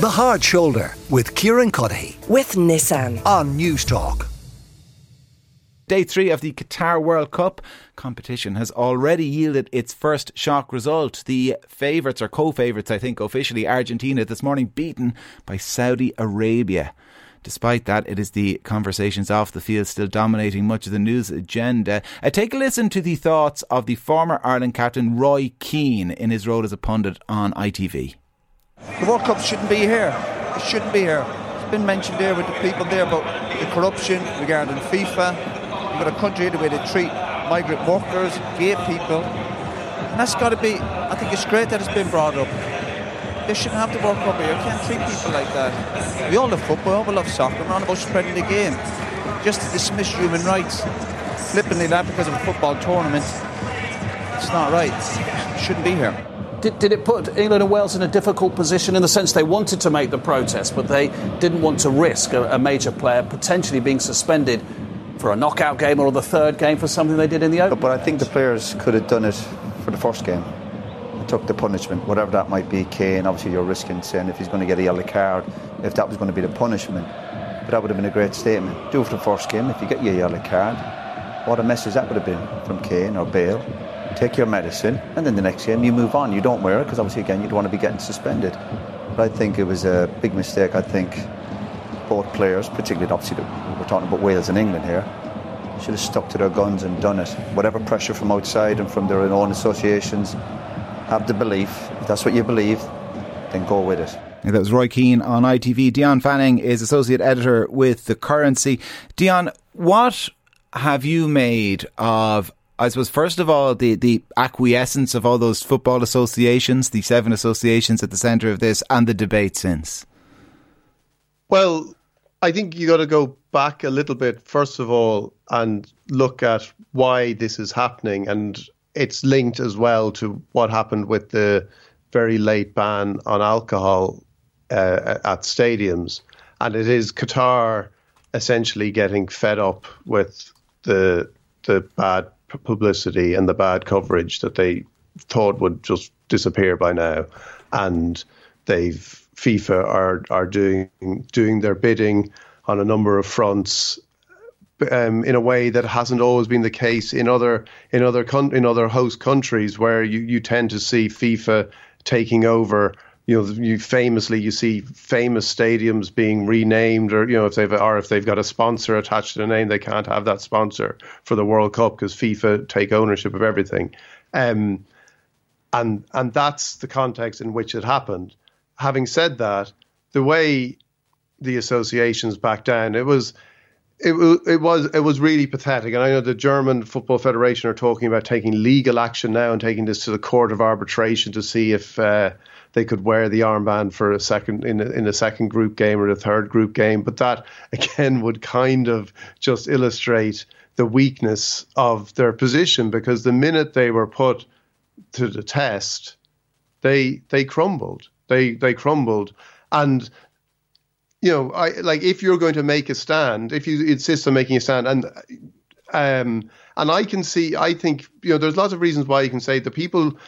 The Hard Shoulder with Kieran Cuddihy with Nissan on Newstalk. Day three of the Qatar World Cup competition has already yielded its first shock result. The favourites, or co favourites, I think, officially Argentina this morning beaten by Saudi Arabia. Despite that, it is the conversations off the field still dominating much of the news agenda. Uh, take a listen to the thoughts of the former Ireland captain Roy Keane in his role as a pundit on ITV. The World Cup shouldn't be here. It shouldn't be here. It's been mentioned there with the people there about the corruption regarding FIFA. You've got a country the way they treat migrant workers, gay people. And that's got to be, I think it's great that it's been brought up. They shouldn't have the World Cup here. You can't treat people like that. We all love football, we love soccer, we're all about spreading the game. Just to dismiss human rights, flippantly that because of a football tournament, it's not right. It shouldn't be here. Did, did it put England and Wales in a difficult position in the sense they wanted to make the protest, but they didn't want to risk a, a major player potentially being suspended for a knockout game or the third game for something they did in the open? But I think the players could have done it for the first game. They took the punishment, whatever that might be. Kane, obviously, you're risking saying if he's going to get a yellow card, if that was going to be the punishment. But that would have been a great statement. Do it for the first game. If you get your yellow card, what a message that would have been from Kane or Bale take your medicine, and then the next game you move on. You don't wear it because obviously again you don't want to be getting suspended. But I think it was a big mistake. I think both players, particularly obviously we're talking about Wales and England here, should have stuck to their guns and done it. Whatever pressure from outside and from their own associations, have the belief. If that's what you believe, then go with it. that was Roy Keane on ITV. Dion Fanning is associate editor with the Currency. Dion, what have you made of I suppose first of all the the acquiescence of all those football associations, the seven associations at the centre of this, and the debate since. Well, I think you got to go back a little bit first of all and look at why this is happening, and it's linked as well to what happened with the very late ban on alcohol uh, at stadiums, and it is Qatar essentially getting fed up with the the bad publicity and the bad coverage that they thought would just disappear by now, and they've FIFA are are doing doing their bidding on a number of fronts. Um, in a way that hasn't always been the case in other in other con- in other host countries, where you, you tend to see FIFA taking over you know, you famously you see famous stadiums being renamed, or you know, if they've or if they've got a sponsor attached to the name, they can't have that sponsor for the World Cup because FIFA take ownership of everything, um, and and that's the context in which it happened. Having said that, the way the associations back down, it was. It, it was it was really pathetic, and I know the German Football Federation are talking about taking legal action now and taking this to the Court of Arbitration to see if uh, they could wear the armband for a second in a, in a second group game or a third group game. But that again would kind of just illustrate the weakness of their position because the minute they were put to the test, they they crumbled. They they crumbled, and you know, I like if you're going to make a stand, if you insist on making a stand, and um, and I can see, I think you know, there's lots of reasons why you can say the people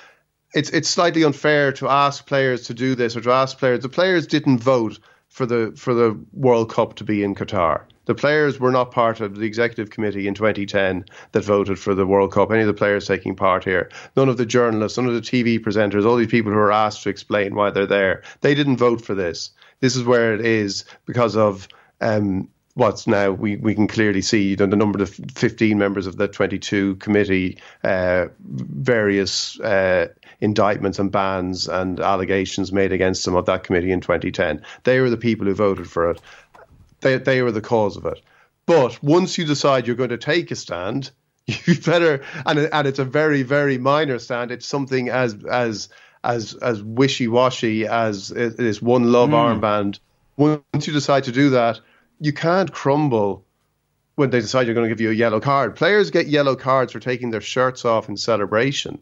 it's it's slightly unfair to ask players to do this or to ask players. The players didn't vote for the for the World Cup to be in Qatar. The players were not part of the executive committee in 2010 that voted for the World Cup. Any of the players taking part here, none of the journalists, none of the TV presenters, all these people who are asked to explain why they're there, they didn't vote for this. This is where it is because of um, what's now we, we can clearly see you know, the number of 15 members of the 22 committee, uh, various uh, indictments and bans and allegations made against them of that committee in 2010. They were the people who voted for it. They, they were the cause of it. But once you decide you're going to take a stand, you better, and, and it's a very, very minor stand. It's something as, as, as, as wishy-washy as this OneLove mm. armband. Once you decide to do that, you can't crumble when they decide you're going to give you a yellow card. Players get yellow cards for taking their shirts off in celebration.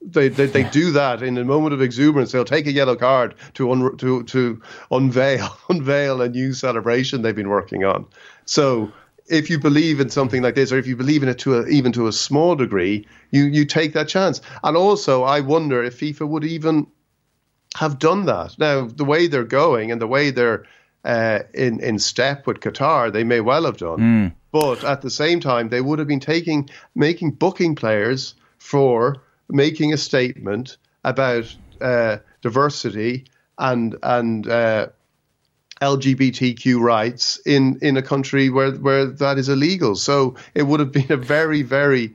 They, they, they do that in a moment of exuberance. They'll take a yellow card to un, to to unveil unveil a new celebration they've been working on. So if you believe in something like this, or if you believe in it to a, even to a small degree, you you take that chance. And also, I wonder if FIFA would even have done that. Now, the way they're going and the way they're uh, in in step with Qatar, they may well have done. Mm. But at the same time, they would have been taking making booking players for making a statement about uh, diversity and and uh, LGBTQ rights in in a country where where that is illegal. So it would have been a very very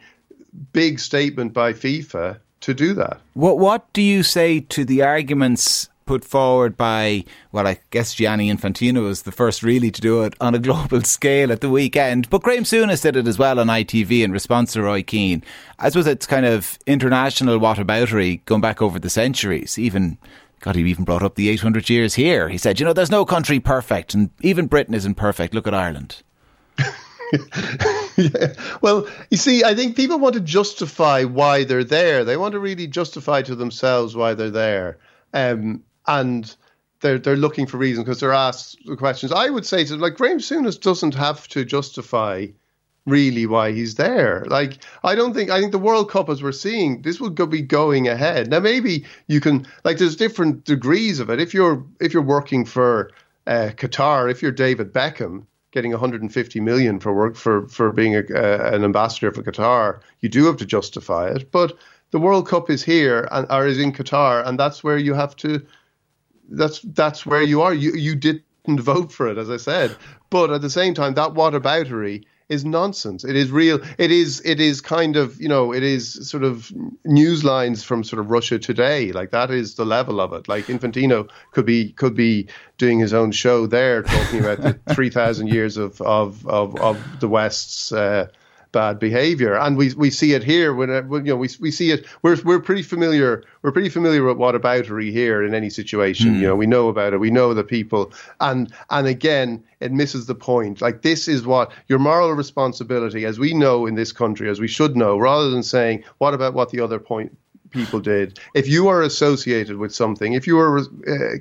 big statement by FIFA to do that. What what do you say to the arguments put forward by well I guess Gianni Infantino was the first really to do it on a global scale at the weekend but Graham Souness did it as well on ITV in response to Roy Keane I suppose it's kind of international whataboutery going back over the centuries even God, he even brought up the 800 years here. He said, you know, there's no country perfect, and even Britain isn't perfect. Look at Ireland. yeah. Well, you see, I think people want to justify why they're there. They want to really justify to themselves why they're there. Um, and they're they're looking for reasons because they're asked questions. I would say to like Graham Souness doesn't have to justify really why he's there. Like, I don't think, I think the World Cup, as we're seeing, this will go, be going ahead. Now, maybe you can, like, there's different degrees of it. If you're, if you're working for uh, Qatar, if you're David Beckham, getting 150 million for work for, for being a, uh, an ambassador for Qatar, you do have to justify it. But the World Cup is here and, or is in Qatar, and that's where you have to, that's, that's where you are. You, you didn't vote for it, as I said. But at the same time, that whataboutery is nonsense. It is real. It is. It is kind of you know. It is sort of news lines from sort of Russia Today. Like that is the level of it. Like Infantino could be could be doing his own show there, talking about the three thousand years of of of of the West's. Uh, bad behavior, and we we see it here when, it, when, you know we we see it. We're we're pretty familiar. We're pretty familiar with whataboutery here in any situation. Mm. You know, we know about it. We know the people, and and again, it misses the point. Like this is what your moral responsibility, as we know in this country, as we should know, rather than saying what about what the other point people did. If you are associated with something, if you are uh,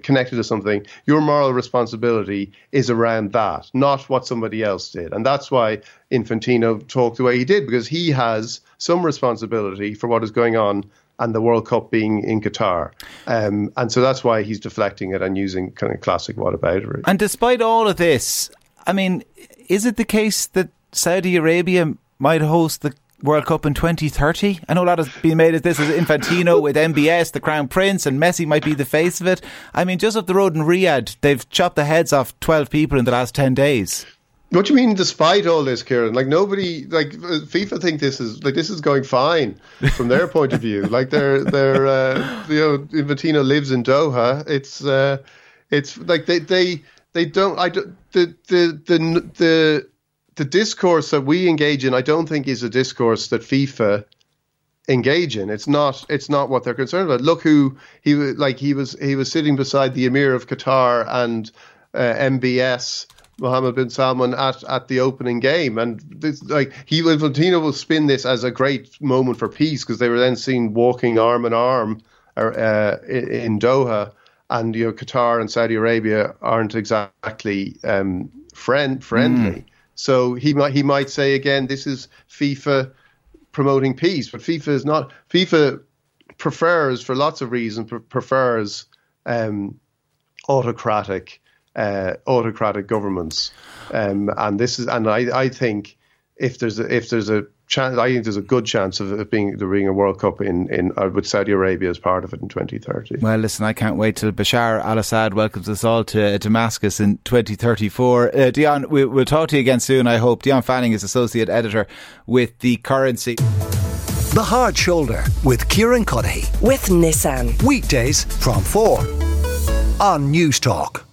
connected to something, your moral responsibility is around that, not what somebody else did. And that's why Infantino talked the way he did, because he has some responsibility for what is going on and the World Cup being in Qatar. Um, and so that's why he's deflecting it and using kind of classic whataboutery. And despite all of this, I mean, is it the case that Saudi Arabia might host the World Cup in 2030? I know a lot has been made of this as Infantino with MBS, the Crown Prince, and Messi might be the face of it. I mean, just up the road in Riyadh, they've chopped the heads off 12 people in the last 10 days. What do you mean, despite all this, Kieran? Like nobody, like FIFA, think this is like this is going fine from their point of view. Like they're they're uh, you know Infantino lives in Doha. It's uh, it's like they they they don't. I don't, the the the the the discourse that we engage in, I don't think is a discourse that FIFA engage in. It's not. It's not what they're concerned about. Look who he like. He was he was sitting beside the Emir of Qatar and uh, MBS. Mohammed bin Salman at, at the opening game, and this, like he Infantino will spin this as a great moment for peace because they were then seen walking arm in arm uh, in Doha, and you know Qatar and Saudi Arabia aren't exactly um, friend friendly. Mm. So he might he might say again, this is FIFA promoting peace, but FIFA is not. FIFA prefers, for lots of reasons, prefers um, autocratic uh, autocratic governments, um, and this is and I, I think if there's a, if there's a chance, I think there's a good chance of it being there being a World Cup in in uh, with Saudi Arabia as part of it in 2030. Well, listen, I can't wait till Bashar al-Assad welcomes us all to Damascus in 2034. Uh, Dion, we, will talk to you again soon. I hope. Dion Fanning is associate editor with the Currency. The Hard Shoulder with Kieran Cuddihy with Nissan weekdays from four on Newstalk.